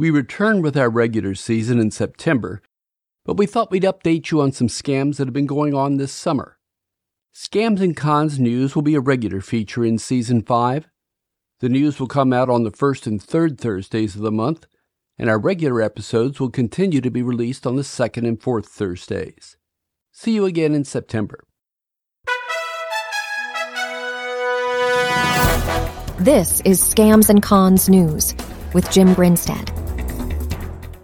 We return with our regular season in September, but we thought we'd update you on some scams that have been going on this summer. Scams and Cons news will be a regular feature in season 5. The news will come out on the first and third Thursdays of the month, and our regular episodes will continue to be released on the second and fourth Thursdays. See you again in September. This is Scams and Cons News with Jim Grinstead.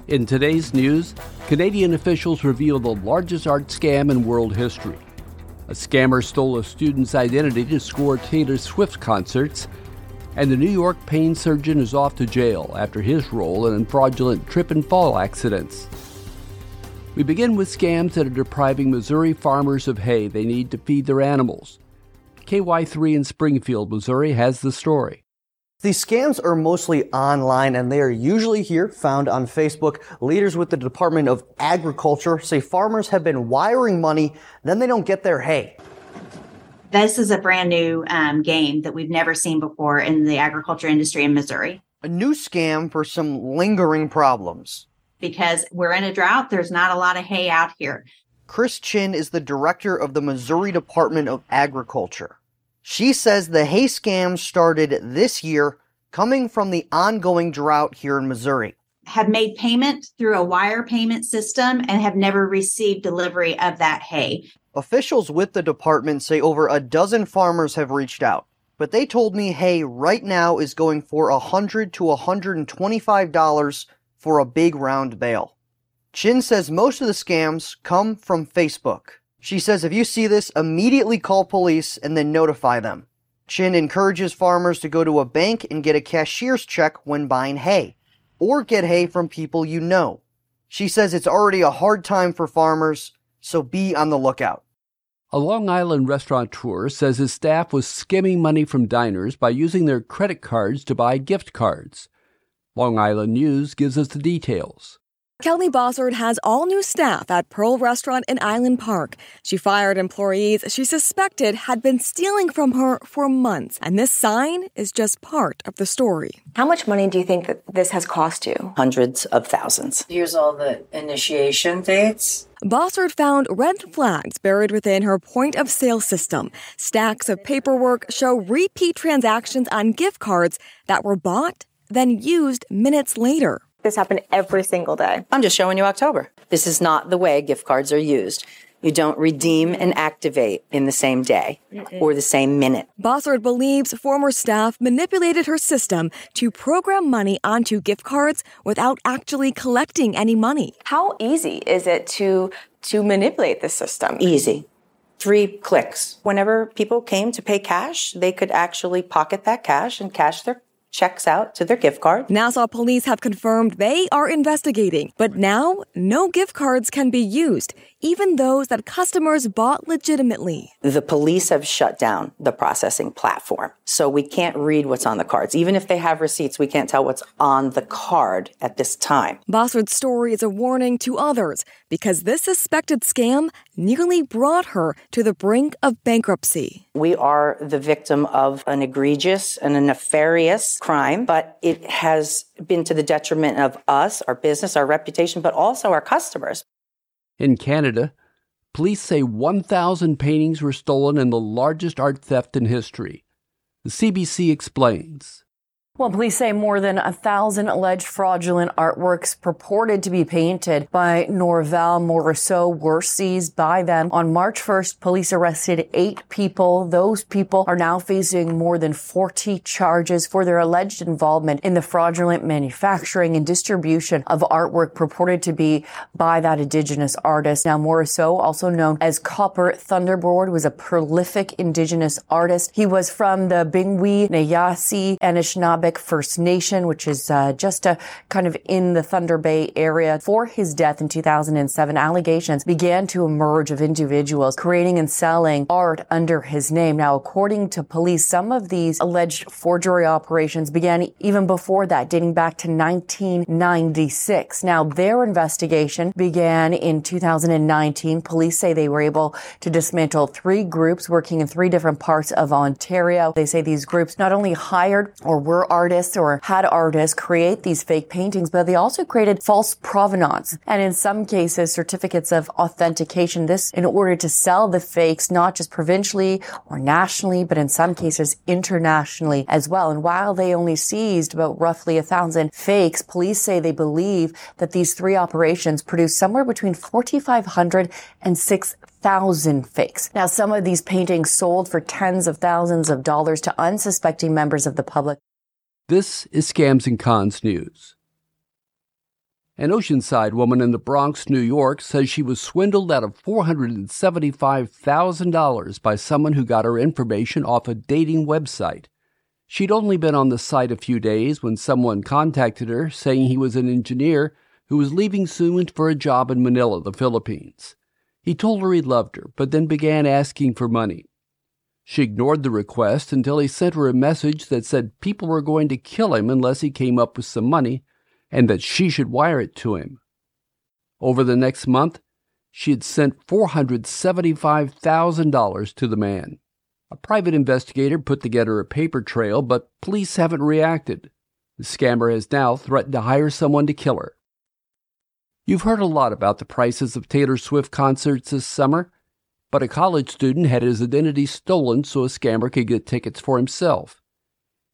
In today's news, Canadian officials reveal the largest art scam in world history. A scammer stole a student's identity to score Taylor Swift concerts, and the New York pain surgeon is off to jail after his role in fraudulent trip and fall accidents. We begin with scams that are depriving Missouri farmers of hay they need to feed their animals. KY3 in Springfield, Missouri has the story. These scams are mostly online and they are usually here found on Facebook. Leaders with the Department of Agriculture say farmers have been wiring money, then they don't get their hay. This is a brand new um, game that we've never seen before in the agriculture industry in Missouri. A new scam for some lingering problems. Because we're in a drought, there's not a lot of hay out here. Chris Chinn is the director of the Missouri Department of Agriculture. She says the hay scam started this year coming from the ongoing drought here in Missouri. Have made payment through a wire payment system and have never received delivery of that hay. Officials with the department say over a dozen farmers have reached out, but they told me hay right now is going for a 100 to $125 for a big round bale. Chinn says most of the scams come from Facebook. She says if you see this, immediately call police and then notify them. Chinn encourages farmers to go to a bank and get a cashier's check when buying hay, or get hay from people you know. She says it's already a hard time for farmers, so be on the lookout. A Long Island restaurateur says his staff was skimming money from diners by using their credit cards to buy gift cards. Long Island News gives us the details. Kelly Bossard has all new staff at Pearl Restaurant in Island Park. She fired employees she suspected had been stealing from her for months, and this sign is just part of the story. How much money do you think that this has cost you? Hundreds of thousands. Here's all the initiation dates. Bossard found red flags buried within her point of sale system. Stacks of paperwork show repeat transactions on gift cards that were bought, then used minutes later. This happened every single day. I'm just showing you October. This is not the way gift cards are used. You don't redeem and activate in the same day or the same minute. Bossard believes former staff manipulated her system to program money onto gift cards without actually collecting any money. How easy is it to to manipulate the system? Easy. Three clicks. Whenever people came to pay cash, they could actually pocket that cash and cash their checks out to their gift card. Nassau police have confirmed they are investigating, but now no gift cards can be used, even those that customers bought legitimately. The police have shut down the processing platform, so we can't read what's on the cards. Even if they have receipts, we can't tell what's on the card at this time. Bossard's story is a warning to others because this suspected scam nearly brought her to the brink of bankruptcy. We are the victim of an egregious and a nefarious crime, but it has been to the detriment of us, our business, our reputation, but also our customers. In Canada, police say 1,000 paintings were stolen in the largest art theft in history. The CBC explains. Well, police say more than a thousand alleged fraudulent artworks purported to be painted by Norval Morrisseau were seized by them. On March 1st, police arrested eight people. Those people are now facing more than 40 charges for their alleged involvement in the fraudulent manufacturing and distribution of artwork purported to be by that indigenous artist. Now, Morrisseau, also known as Copper Thunderbird, was a prolific indigenous artist. He was from the Bingwi, Neyaashi, Anishinaabe First Nation, which is uh, just a kind of in the Thunder Bay area. For his death in 2007, allegations began to emerge of individuals creating and selling art under his name. Now, according to police, some of these alleged forgery operations began even before that, dating back to 1996. Now, their investigation began in 2019. Police say they were able to dismantle three groups working in three different parts of Ontario. They say these groups not only hired or were artists or had artists create these fake paintings, but they also created false provenance and in some cases certificates of authentication. This in order to sell the fakes, not just provincially or nationally, but in some cases internationally as well. And while they only seized about roughly a thousand fakes, police say they believe that these three operations produced somewhere between 4,500 and 6,000 fakes. Now, some of these paintings sold for tens of thousands of dollars to unsuspecting members of the public. This is Scams and Cons News. An Oceanside woman in the Bronx, New York, says she was swindled out of $475,000 by someone who got her information off a dating website. She'd only been on the site a few days when someone contacted her saying he was an engineer who was leaving soon for a job in Manila, the Philippines. He told her he loved her, but then began asking for money. She ignored the request until he sent her a message that said people were going to kill him unless he came up with some money and that she should wire it to him. Over the next month, she had sent $475,000 to the man. A private investigator put together a paper trail, but police haven't reacted. The scammer has now threatened to hire someone to kill her. You've heard a lot about the prices of Taylor Swift concerts this summer, but a college student had his identity stolen so a scammer could get tickets for himself.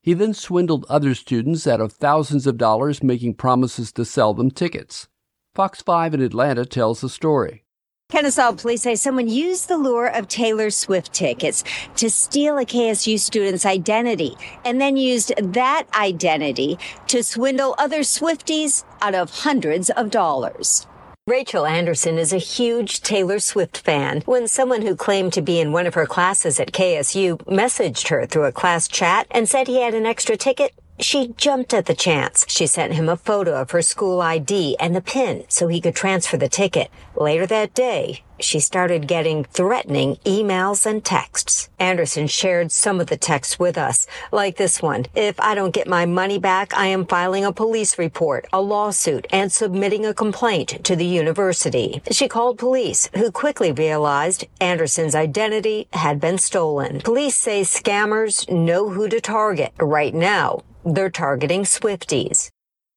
He then swindled other students out of thousands of dollars, making promises to sell them tickets. Fox 5 in Atlanta tells the story. Kennesaw police say someone used the lure of Taylor Swift tickets to steal a KSU student's identity and then used that identity to swindle other Swifties out of hundreds of dollars. Rachel Anderson is a huge Taylor Swift fan. When someone who claimed to be in one of her classes at KSU messaged her through a class chat and said he had an extra ticket, she jumped at the chance. She sent him a photo of her school ID and the pin so he could transfer the ticket. Later that day, she started getting threatening emails and texts. Anderson shared some of the texts with us, like this one. If I don't get my money back, I am filing a police report, a lawsuit, and submitting a complaint to the university. She called police, who quickly realized Anderson's identity had been stolen. Police say scammers know who to target. Right now, they're targeting Swifties.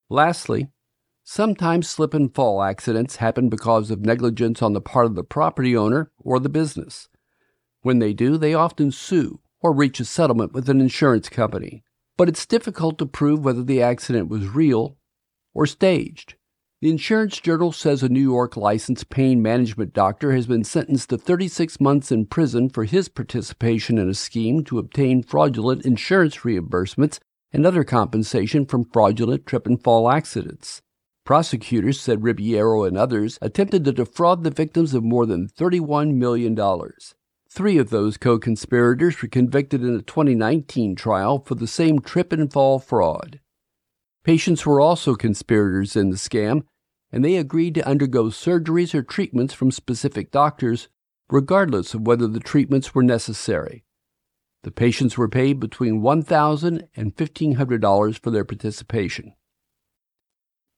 Lastly, sometimes slip and fall accidents happen because of negligence on the part of the property owner or the business. When they do, they often sue or reach a settlement with an insurance company. But it's difficult to prove whether the accident was real or staged. The Insurance Journal says a New York licensed pain management doctor has been sentenced to 36 months in prison for his participation in a scheme to obtain fraudulent insurance reimbursements and other compensation from fraudulent trip and fall accidents. Prosecutors said Ribeiro and others attempted to defraud the victims of more than $31 million. Three of those co conspirators were convicted in a 2019 trial for the same trip and fall fraud. Patients were also conspirators in the scam, and they agreed to undergo surgeries or treatments from specific doctors, regardless of whether the treatments were necessary. The patients were paid between $1,000 and $1,500 for their participation.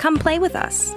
Come play with us.